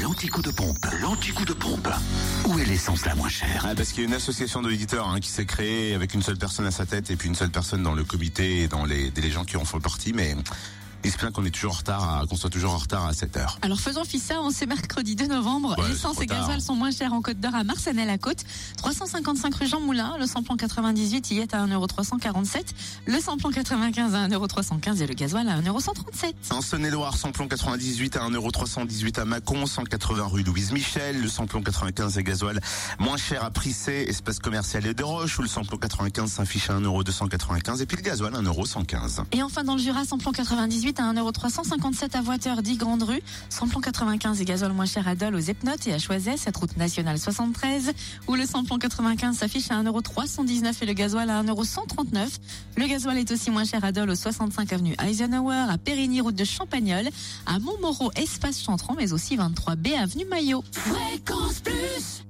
L'anticoup de pompe, l'anticoup de pompe. Où est l'essence la moins chère Ah, parce qu'il y a une association d'éditeurs hein, qui s'est créée avec une seule personne à sa tête et puis une seule personne dans le comité et dans les, les gens qui en font partie, mais il se plaint qu'on est toujours en retard, à- qu'on soit toujours en retard à 7 heures. Alors faisons ça, on sait mercredi 2 novembre. Ouais, L'essence et gasoil sont moins chers en Côte d'Or à Marcenel à Côte. 355 rue Jean Moulin, le samplon 98 y est à 1,347€, le samplon 95 à 1,315€ et le gasoil à 1,137€. En Saône-et-Loire, samplon 98 à 1,318€ à Mâcon, 180 rue Louise Michel, le samplon 95 et gasoil moins cher à Prissé, espace commercial et de Roche, où le samplon 95 s'affiche à 1,295€ et puis le gasoil à 1,115€. Et enfin dans le Jura, samplon 98 à 1,357€ à Voiteur 10 Grande Rue, samplon 95 et gasoil moins cher à Dole aux Epnotes et à Choiset, cette route nationale 73, où le samplon 95 s'affiche à 1,319€ et le gasoil à 1,139€. Le gasoil est aussi moins cher à Dole au 65 avenue Eisenhower, à Périgny route de Champagnole, à Montmoreau espace Chantron, mais aussi 23B avenue Maillot. Fréquence Plus